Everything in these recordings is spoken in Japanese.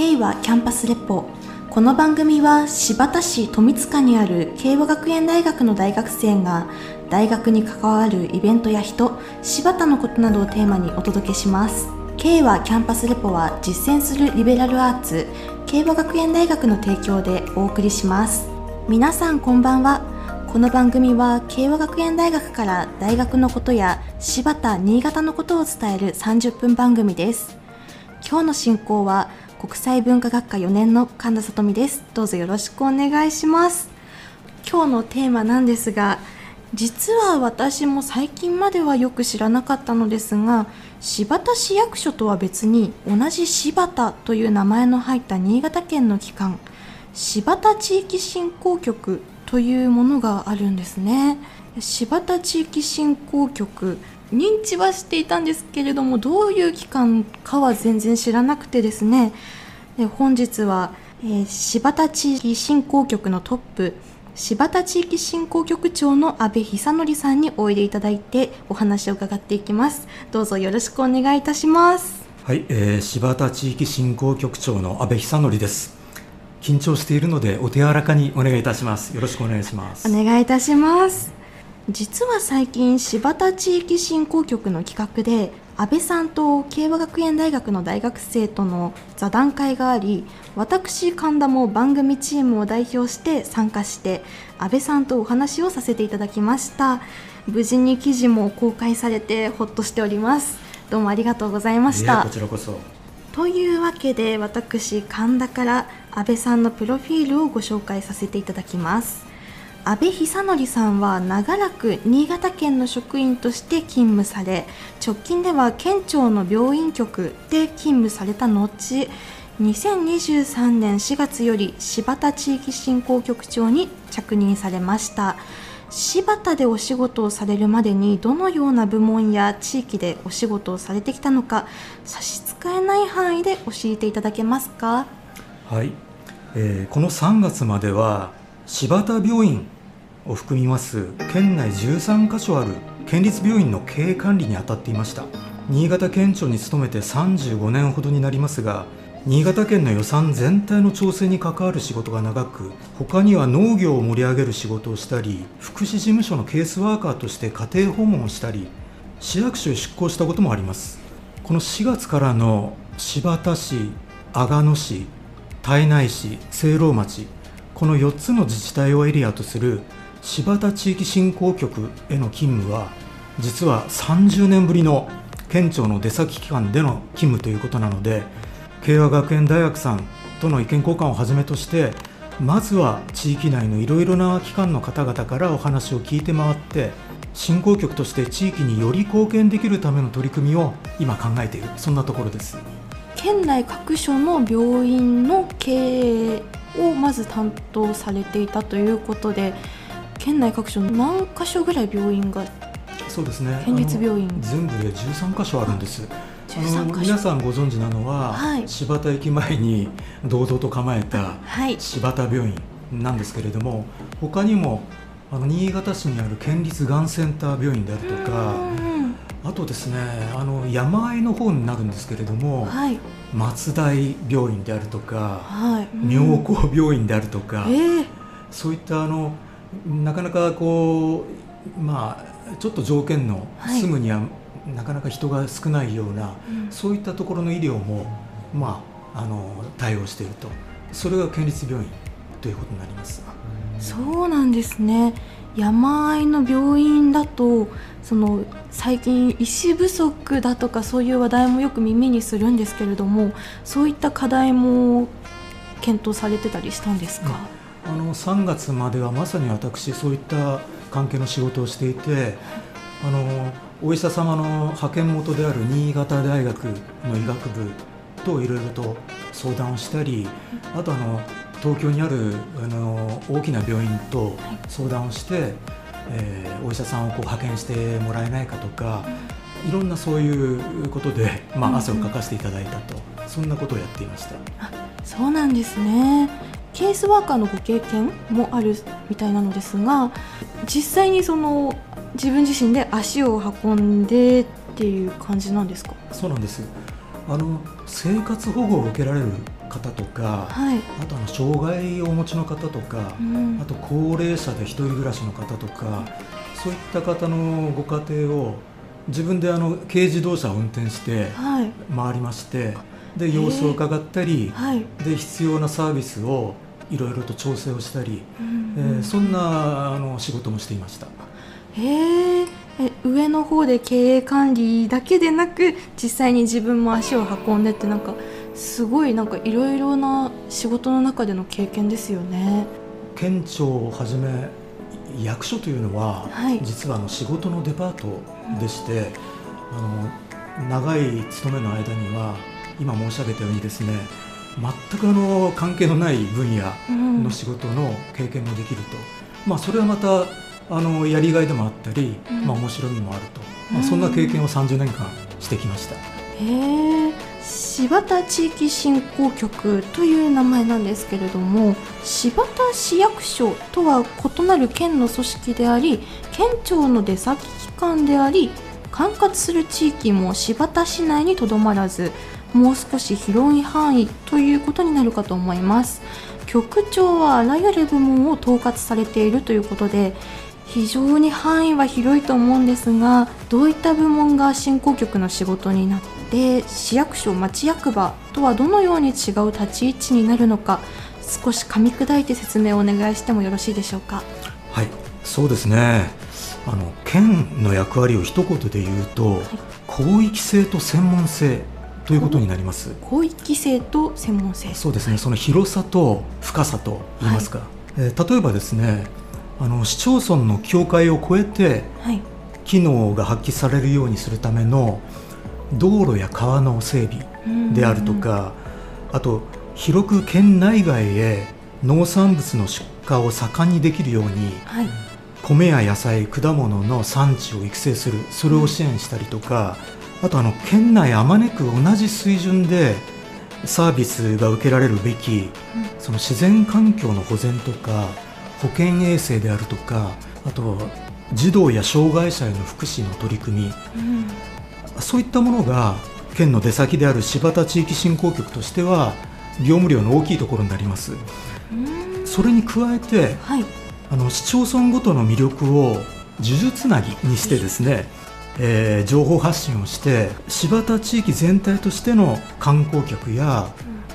慶和キャンパスレポ。この番組は新発田市富塚にある慶和学園大学の大学生が大学に関わるイベントや人柴田のことなどをテーマにお届けします。慶和キャンパスレポは実践するリベラルアーツ慶和学園大学の提供でお送りします。皆さんこんばんは。この番組は慶和学園大学から大学のことや柴田新潟のことを伝える30分番組です。今日の進行は国際文化学科4年の神田里美です。どうぞよろしくお願いします。今日のテーマなんですが実は私も最近まではよく知らなかったのですが柴田市役所とは別に同じ柴田という名前の入った新潟県の機関柴田地域振興局というものがあるんですね。柴田地域振興局認知はしていたんですけれどもどういう機関かは全然知らなくてですね。で本日は、えー、柴田地域振興局のトップ柴田地域振興局長の阿部久則さんにおいでいただいてお話を伺っていきます。どうぞよろしくお願いいたします。はい、えー、柴田地域振興局長の阿部久則です。緊張しているのでお手柔らかにお願いいたします。よろしくお願いします。お願いいたします実は最近柴田地域振興局の企画で安倍さんと慶和学園大学の大学生との座談会があり私神田も番組チームを代表して参加して安倍さんとお話をさせていただきました。無事に記事も公開されてほっとしております。どうもありがとうございました。こちらこそ。というわけで私神田から安倍さんのプロフィールをご紹介させていただきます安倍久則さんは長らく新潟県の職員として勤務され直近では県庁の病院局で勤務された後2023年4月より柴田地域振興局長に着任されました。柴田でお仕事をされるまでにどのような部門や地域でお仕事をされてきたのか差し支えない範囲で教えていただけますか？はい、えー、この3月までは柴田病院を含みます県内13カ所ある県立病院の経営管理に当たっていました。新潟県庁に勤めて35年ほどになりますが新潟県の予算全体の調整に関わる仕事が長く他には農業を盛り上げる仕事をしたり福祉事務所のケースワーカーとして家庭訪問をしたり市役所へ出向したこともあります。この4月からの柴田市阿賀野市胎内市聖籠町この4つの自治体をエリアとする柴田地域振興局への勤務は実は30年ぶりの県庁の出先機関での勤務ということなので慶和学園大学さんとの意見交換をはじめとしてまずは地域内のいろいろな機関の方々からお話を聞いて回って振興局として地域により貢献できるための取り組みを今考えている。そんなところです。県内各所の病院の経営をまず担当されていたということで県内各所何箇所ぐらい病院がそうですね。県立病院？全部で13箇所あるんです。あの皆さんご存知なのは、はい、柴田駅前に堂々と構えた柴田病院なんですけれども、他にもあの新潟市にある県立がんセンター病院であるとかあとですねあの山あいの方になるんですけれども、はい、松大病院であるとか、はい、妙高病院であるとか、えー、そういったあのなかなかこうまあちょっと条件のすぐにはなかなか人が少ないような、うん、そういったところの医療も、まあ、あの対応していると。それが県立病院ということになります。そうなんですね山あいの病院だとその最近医師不足だとかそういう話題もよく耳にするんですけれどもそういった課題も検討されてたりしたんですか、うん、あの3月まではまさに私そういった関係の仕事をしていてあのお医者様の派遣元である新潟大学の医学部といろいろと相談をしたりあとあの東京にあるあの大きな病院と相談をして、はい、えー、お医者さんをこう派遣してもらえないかとか、いろんなそういうことで、まあ、汗をかかせていただいたと、うんうん、そんなことをやっていました。あそうなんですね。ケースワーカーのご経験もあるみたいなのですが実際にその自分自身で足を運んでっていう感じなんですか？そうなんです。あの生活保護を受けられる方とか、はい。あとあの障害をお持ちの方とか、うん。あと高齢者で一人暮らしの方とかそういった方のご家庭を自分であの軽自動車を運転してはい。回りましてで様子を伺ったりはい。で必要なサービスをいろいろと調整をしたり、うん。えーそんなあの仕事もしていました。へー。え上の方で経営管理だけでなく実際に自分も足を運んでってなんかすごいなんかいろいろな仕事の中での経験ですよね。県庁をはじめ役所というのは、はい。実はあの仕事のデパートでして、あの長い勤めの間には今申し上げたようにですね全くあの関係のない分野うんの仕事の経験もできると、まあ、それはまたあのやりがいでもあったり、うん。まあ、面白みもあると、まあ、うんそんな経験を30年間してきました。へえ柴田地域振興局という名前なんですけれども柴田市役所とは異なる県の組織であり県庁の出先機関であり管轄する地域も柴田市内にとどまらずもう少し広い範囲ということになるかと思います。局長はあらゆる部門を統括されているということで非常に範囲は広いと思うんですがどういった部門が振興局の仕事になって市役所町役場とはどのように違う立ち位置になるのか少し噛み砕いて説明をお願いしてもよろしいでしょうか？はい、そうですね。あの県の役割を一言で言うと、広域性と専門性ということになります。広域性と専門性そうですね。その広さと深さと言いますか。えー例えばですね、あの市町村の境界を越えてはい機能が発揮されるようにするための道路や川の整備であるとか、あと広く県内外へ農産物の出荷を盛んにできるようにはい。米や野菜果物の産地を育成するそれを支援したりとかあとあの県内あまねく同じ水準でサービスが受けられるべきその自然環境の保全とか保健衛生であるとかあと児童や障害者への福祉の取り組みうんそういったものが県の出先である柴田地域振興局としては業務量の大きいところになります。うん。それに加えてはい。あの市町村ごとの魅力を呪術つなぎにしてですね、えー情報発信をして柴田地域全体としての観光客や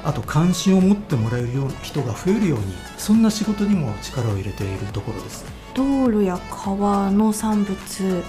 あと関心を持ってもらえるような人が増えるようにそんな仕事にも力を入れているところです。道路や川農産物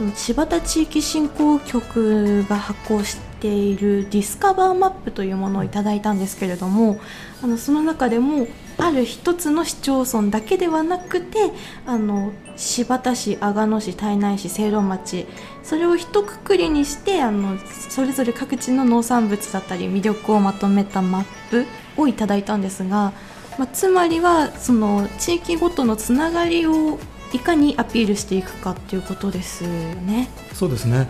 その新発田地域振興局が発行しているディスカバーマップというものをいただいたんですけれどもあのその中でもある一つの市町村だけではなくてあの新発田市阿賀野市胎内市聖籠町それを一括りにしてあのそれぞれ各地の農産物だったり魅力をまとめたマップをいただいたんですが、まあ、つまりはその地域ごとのつながりをいかにアピールしていくかっていうことですよね。そうですね。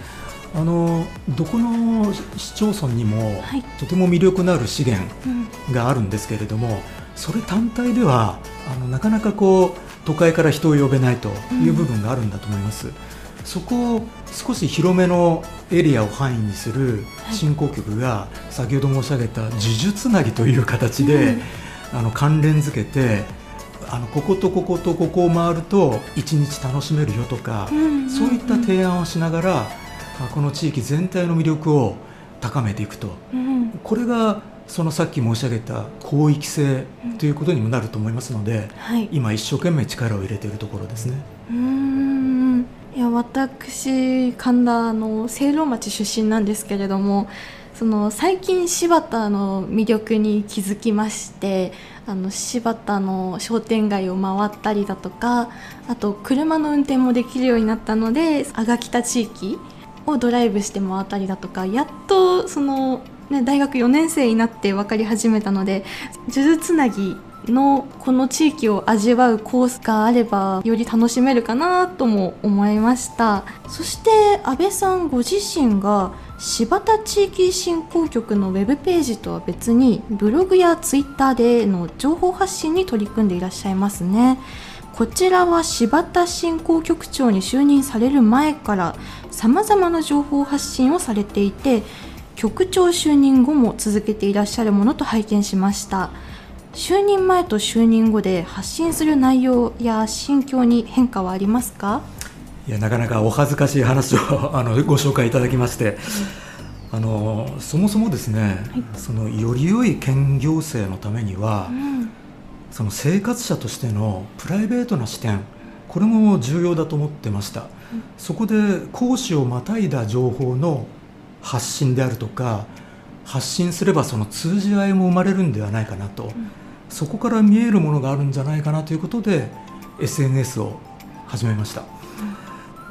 あのどこの市町村にもはい。とても魅力のある資源うん。があるんですけれどもそれ単体ではあのなかなかこう都会から人を呼べないという部分があるんだと思います、そこを少し広めのエリアを範囲にするはい。振興局が先ほど申し上げた呪術つなぎという形で、あの関連づけてあのこことこことここを回ると一日楽しめるよとか、うんそういった提案をしながら、まあこの地域全体の魅力を高めていくと。うんこれがそのさっき申し上げた広域性ということにもなると思いますので、はい、今一生懸命力を入れているところですね。うーん。いや私神田の聖籠町出身なんですけれどもその最近柴田の魅力に気づきましてあの柴田の商店街を回ったりだとかあと車の運転もできるようになったので阿賀北地域をドライブして回ったりだとかやっとその、ね、大学4年生になって分かり始めたので数珠つなぎのこの地域を味わうコースがあればより楽しめるかなとも思いました。そして安倍さんご自身が柴田地域振興局のウェブページとは別にブログやツイッターでの情報発信に取り組んでいらっしゃいますね。こちらは柴田振興局長に就任される前からさまざまな情報発信をされていて局長就任後も続けていらっしゃるものと拝見しました。就任前と就任後で発信する内容や心境に変化はありますか？いやなかなかお恥ずかしい話を あのご紹介いただきまして、あのそもそもですね、はい、そのより良い県行政のためには、うん、その生活者としてのプライベートな視点これも重要だと思ってました、うん、そこで講師をまたいだ情報の発信であるとか発信すればその通じ合いも生まれるんではないかなと、うん、そこから見えるものがあるんじゃないかなということで SNS を始めました、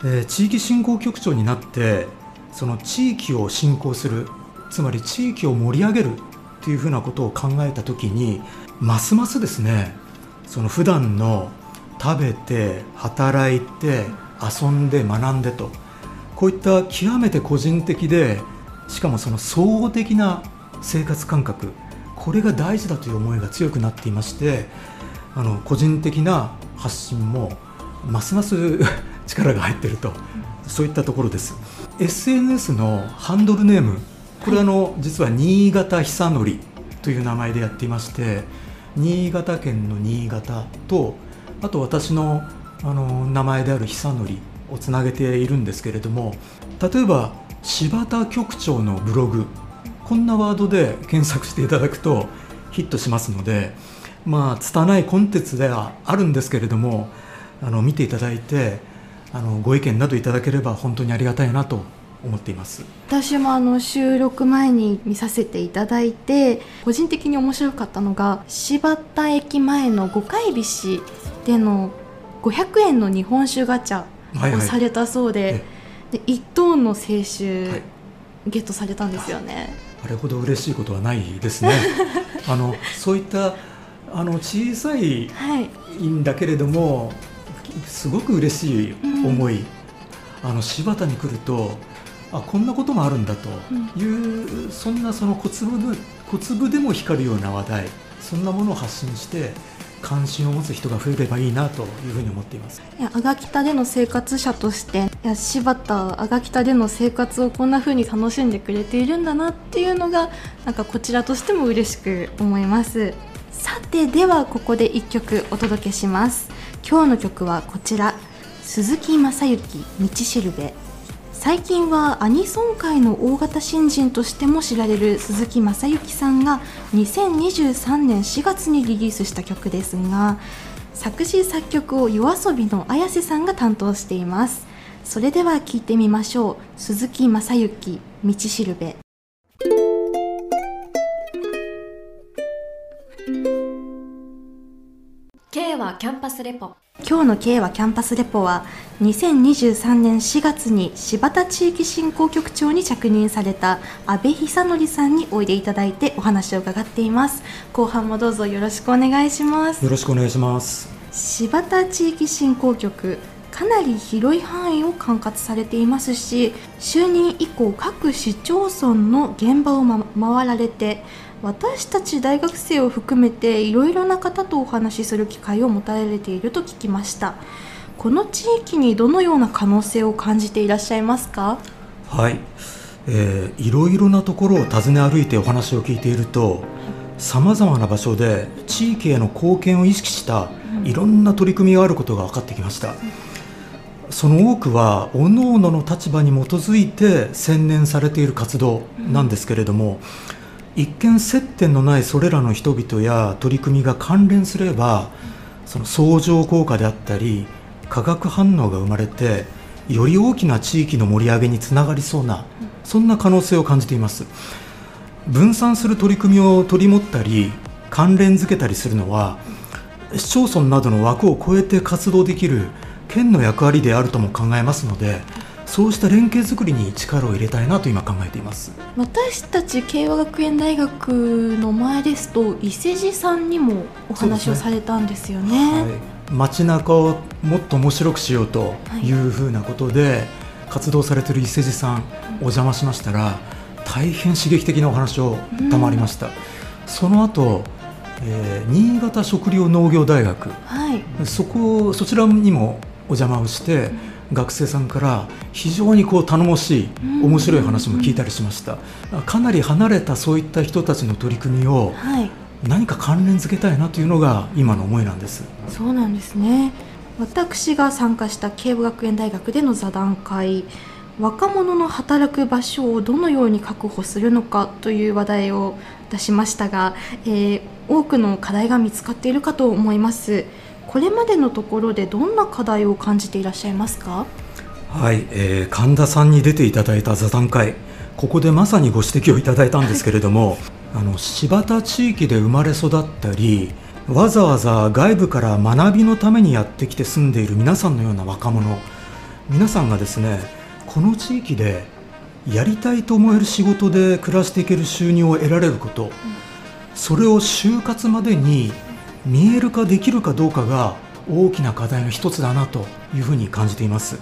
で地域振興局長になってその地域を振興するつまり地域を盛り上げるというふうなことを考えた時にますますですねその普段の食べて働いて遊んで学んでとこういった極めて個人的でしかもその総合的な生活感覚これが大事だという思いが強くなっていましてあの個人的な発信もますます 力が入ってるとそういったところです。SNS のハンドルネームこれあの、実は新潟久則という名前でやっていまして新潟県の新潟とあと私のあの名前である久則をつなげているんですけれども例えば柴田局長のブログこんなワードで検索していただくとヒットしますのでまあ拙いコンテンツではあるんですけれどもあの見ていただいてあのご意見などいただければ本当にありがたいなと思っています。私もあの収録前に見させていただいて個人的に面白かったのが柴田駅前の五回菱での500円の日本酒ガチャをされたそうではいはい、で1トンの清酒、ゲットされたんですよねあれほど嬉しいことはないですね。あのそういったあの小さいんだけれども、はい、すごく嬉しい思い、うん、あの柴田に来るとあこんなこともあるんだという、うん、そんなその小粒小粒でも光るような話題そんなものを発信して関心を持つ人が増えればいいなというふうに思っています。いや阿賀北での生活者としていや柴田阿賀北での生活をこんなふうに楽しんでくれているんだなっていうのがなんかこちらとしても嬉しく思います。さてではここで1曲お届けします。今日の曲はこちら。鈴木雅之道しるべ。最近はアニソン界の大型新人としても知られる鈴木雅之さんが2023年4月にリリースした曲ですが作詞作曲を yoasobi の綾瀬さんが担当しています。それでは聴いてみましょう。鈴木雅之道しるべ。はキャンパスレポ。今日の K はキャンパスレポは2023年4月に柴田地域振興局長に着任された安倍久則さんにおいでいただいてお話を伺っています。後半もどうぞよろしくお願いします。よろしくお願いします。柴田地域振興局かなり広い範囲を管轄されていますし就任以降各市町村の現場を、ま、回られて私たち大学生を含めていろいろな方とお話しする機会を持たれていると聞きました。この地域にどのような可能性を感じていらっしゃいますか？はい、えー、いろいろなところを訪ね歩いてお話を聞いているとさまざまな場所で地域への貢献を意識したいろんな取り組みがあることが分かってきました、その多くは各々の立場に基づいて専念されている活動なんですけれども、うん一見接点のないそれらの人々や取り組みが関連すればその相乗効果であったり化学反応が生まれてより大きな地域の盛り上げにつながりそうなそんな可能性を感じています。分散する取り組みを取り持ったり関連づけたりするのは市町村などの枠を超えて活動できる県の役割であるとも考えますのでそうした連携づくりに力を入れたいなと今考えています。私たち慶和学園大学の前ですと伊勢路さんにもお話をされたんですよね、ね。はい、街中をもっと面白くしようというふうなことで活動されている伊勢路さんお邪魔しましたら大変刺激的なお話を賜りました、うん、その後えー、新潟食料農業大学、はい、そこそちらにもお邪魔をして、学生さんから非常にこう頼もしい面白い話も聞いたりしました、かなり離れたそういった人たちの取り組みをはい。何か関連付けたいなというのが今の思いなんです。そうなんですね。私が参加した慶応学園大学での座談会若者の働く場所をどのように確保するのかという話題を出しましたが、えー多くの課題が見つかっているかと思いますこれまでのところでどんな課題を感じていらっしゃいますか？はい、えー神田さんに出ていただいた座談会。ここでまさにご指摘をいただいたんですけれども あの柴田地域で生まれ育ったりわざわざ外部から学びのためにやってきて住んでいる皆さんのような若者皆さんがですねこの地域でやりたいと思える仕事で暮らしていける収入を得られること、それを就活までに見える化できるかどうかが大きな課題の一つだなというふうに感じています。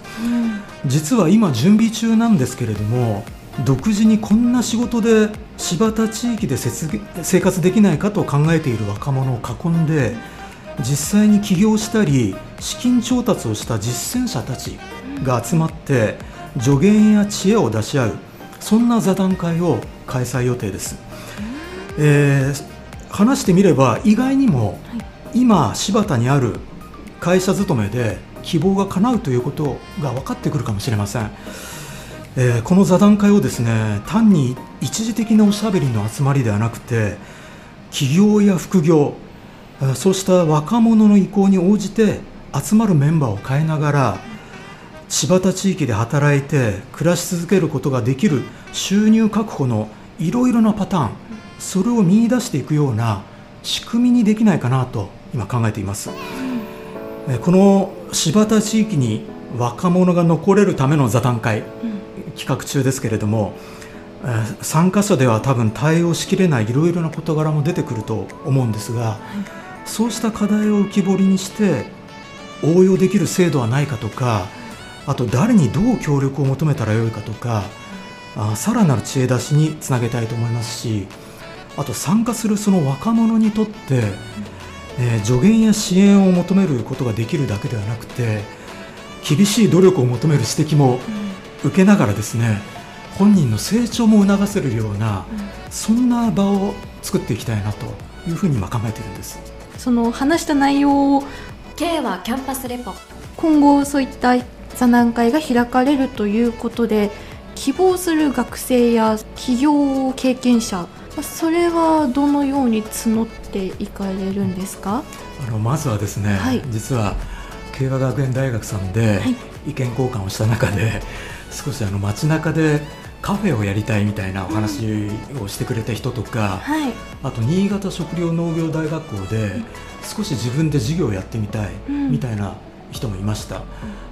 実は今準備中なんですけれども独自にこんな仕事で柴田地域で節生活できないかと考えている若者を囲んで実際に起業したり資金調達をした実践者たちが集まって助言や知恵を出し合うそんな座談会を開催予定です、えー話してみれば意外にも今柴田にある会社勤めで希望が叶うということが分かってくるかもしれません、えーこの座談会をですね単に一時的なおしゃべりの集まりではなくて起業や副業えーそうした若者の意向に応じて集まるメンバーを変えながら柴田地域で働いて暮らし続けることができる収入確保のいろいろなパターンそれを見出していくような仕組みにできないかなと今考えています。えーこの柴田地域に若者が残れるための座談会、企画中ですけれども、えー参加者では多分対応しきれないいろいろな事柄も出てくると思うんですが、そうした課題を浮き彫りにして応用できる制度はないかとかあと誰にどう協力を求めたらよいかとかあさらなる知恵出しにつなげたいと思いますしあと参加するその若者にとって、えー助言や支援を求めることができるだけではなくて厳しい努力を求める指摘も受けながらですね本人の成長も促せるような、そんな場を作っていきたいなというふうに今考えているんです。その話した内容を K はキャンパスレポ。今後そういった座談会が開かれるということで希望する学生や企業経験者それはどのように募っていかれるんですか？あのまずはですね、はい。実は慶和学園大学さんではい。意見交換をした中で、少しあの街中でカフェをやりたいみたいなお話をしてくれた人とか、はい。あと新潟食料農業大学校で少し自分で授業をやってみたいうん。みたいな人もいました、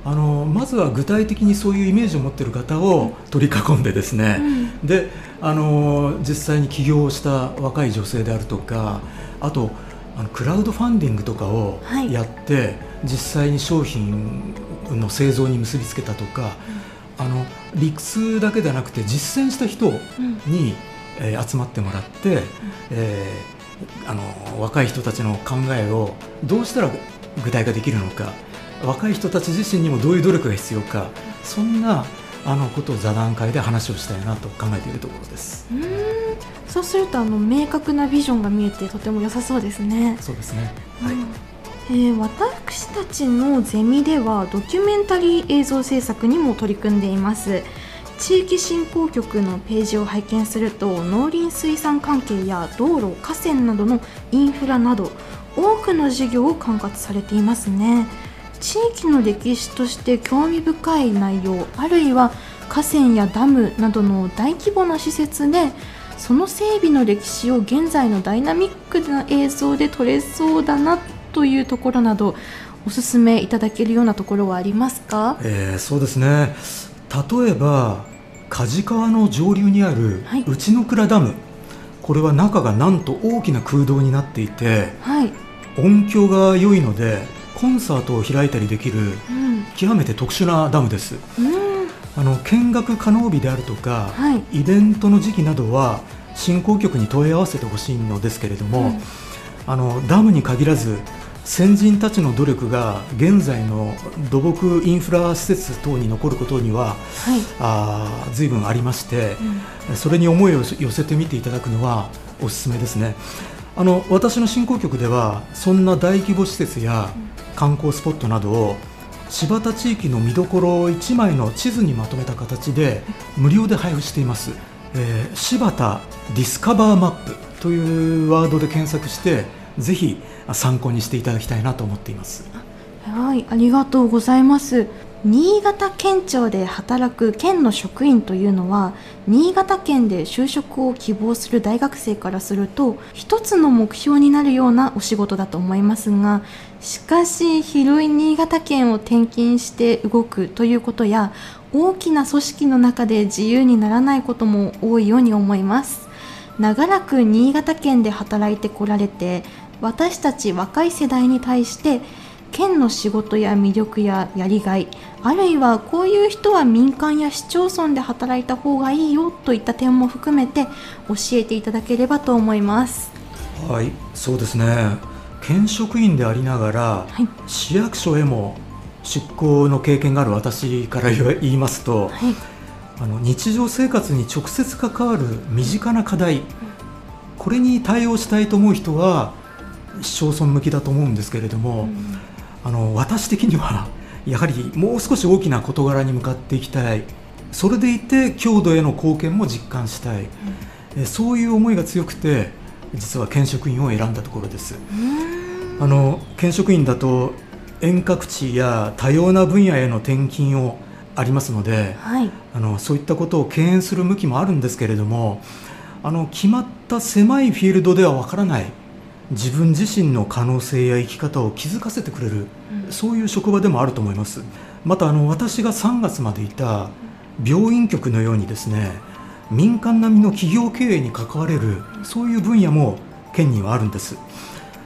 あのまずは具体的にそういうイメージを持っている方を取り囲んでですね、であの実際に起業した若い女性であるとかあとあのクラウドファンディングとかをはい。やって、実際に商品の製造に結びつけたとか、あの理屈だけではなくて実践した人に、えー集まってもらって、えーあの若い人たちの考えをどうしたら具体化できるのか若い人たち自身にもどういう努力が必要かそんなあのことを座談会で話をしたいなと考えているところです。うーんそうするとあの明確なビジョンが見えてとても良さそうですねそうですね。はい。えー私たちのゼミではドキュメンタリー映像制作にも取り組んでいます地域振興局のページを拝見すると農林水産関係や道路河川などのインフラなど多くの事業を管轄されていますね地域の歴史として興味深い内容あるいは河川やダムなどの大規模な施設でその整備の歴史を現在のダイナミックな映像で撮れそうだなというところなどおすすめいただけるようなところはありますか？えーそうですね。例えば梶川の上流にあるはい。内の倉ダム、これは中がなんと大きな空洞になっていてはい、音響が良いのでコンサートを開いたりできるうん。極めて特殊なダムです。うん。あの見学可能日であるとか、はい。イベントの時期などは振興局に問い合わせてほしいのですけれども、うん。あのダムに限らず先人たちの努力が現在の土木インフラ施設等に残ることには、はい、あ随分ありまして、うん、それに思いを寄せてみていただくのはおすすめですね。あの私の振興局ではそんな大規模施設や観光スポットなどを新発田地域の見どころを1枚の地図にまとめた形で無料で配布しています、えー、新発田ディスカバーマップというワードで検索してぜひ参考にしていただきたいなと思っています。はいありがとうございます。新潟県庁で働く県の職員というのは新潟県で就職を希望する大学生からすると一つの目標になるようなお仕事だと思いますがしかし広い新潟県を転勤して動くということや大きな組織の中で自由にならないことも多いように思います。長らく新潟県で働いてこられて私たち若い世代に対して県の仕事や魅力ややりがいあるいはこういう人は民間や市町村で働いた方がいいよといった点も含めて教えていただければと思います。はいそうですね。県職員でありながら、はい、市役所へも出向の経験がある私から言いますと、はい、あの日常生活に直接関わる身近な課題これに対応したいと思う人は市町村向きだと思うんですけれども、うん、あの私的にはやはりもう少し大きな事柄に向かっていきたい。それでいて郷土への貢献も実感したい、うん、そういう思いが強くて実は県職員を選んだところです。あの県職員だと遠隔地や多様な分野への転勤をありますので、はい、あのそういったことを敬遠する向きもあるんですけれどもあの決まった狭いフィールドではわからない自分自身の可能性や生き方を気づかせてくれる、うん、そういう職場でもあると思います。またあの私が3月までいた病院局のようにですね民間並みの企業経営に関われるそういう分野も県にはあるんです。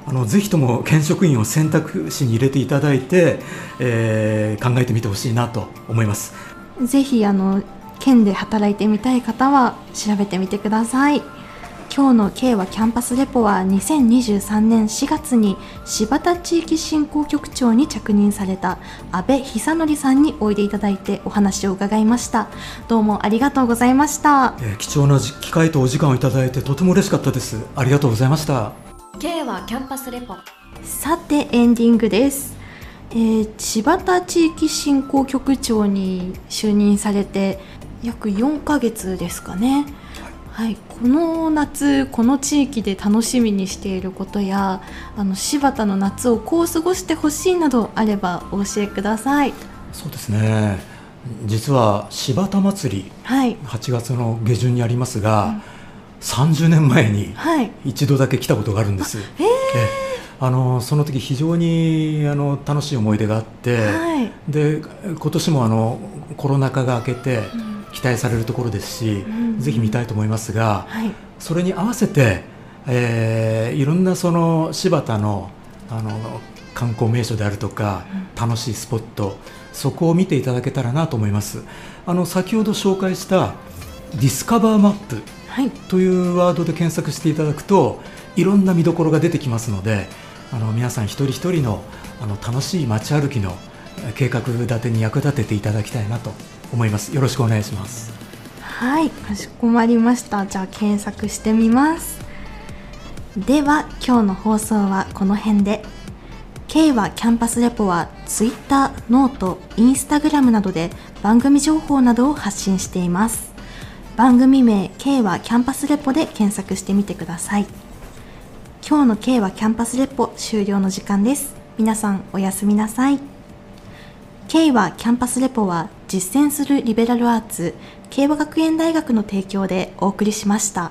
あのぜひとも県職員を選択肢に入れていただいて、えー、考えてみてほしいなと思います。ぜひあの県で働いてみたい方は調べてみてください今日の K はキャンパスレポは2023年4月に柴田地域振興局長に着任された安倍久則さんにおいでいただいてお話を伺いました。どうもありがとうございました、えー、貴重な機会とお時間をいただいてとても嬉しかったです。ありがとうございました。K はキャンパスレポ。さてエンディングです。えー、柴田地域振興局長に就任されて約4ヶ月ですかねはい、この夏この地域で楽しみにしていることやあの柴田の夏をこう過ごしてほしいなどあればお教えください。そうですね。実は柴田祭り、はい、8月の下旬にありますが、うん、30年前に一度だけ来たことがあるんです、はい、え。ー、あのその時非常にあの楽しい思い出があって、はい、で今年もあのコロナ禍が明けて、うん期待されるところですし、うん、ぜひ見たいと思いますが、はい、それに合わせて、えー、いろんなその柴田のあの観光名所であるとか、うん、楽しいスポットそこを見ていただけたらなと思います。あの先ほど紹介したディスカバーマップというワードで検索していただくといろんな見どころが出てきますのであの皆さん一人一人のあの楽しい街歩きの計画立てに役立てていただきたいなと思います。よろしくお願いします。はいかしこまりました。じゃあ検索してみます。では今日の放送はこの辺で。K はキャンパスレポは Twitter、 note、Instagram などで番組情報などを発信しています。番組名 K はキャンパスレポで検索してみてください。今日の K はキャンパスレポ終了の時間です。皆さんおやすみなさい。K はキャンパスレポは実践するリベラルアーツ慶和学園大学の提供でお送りしました。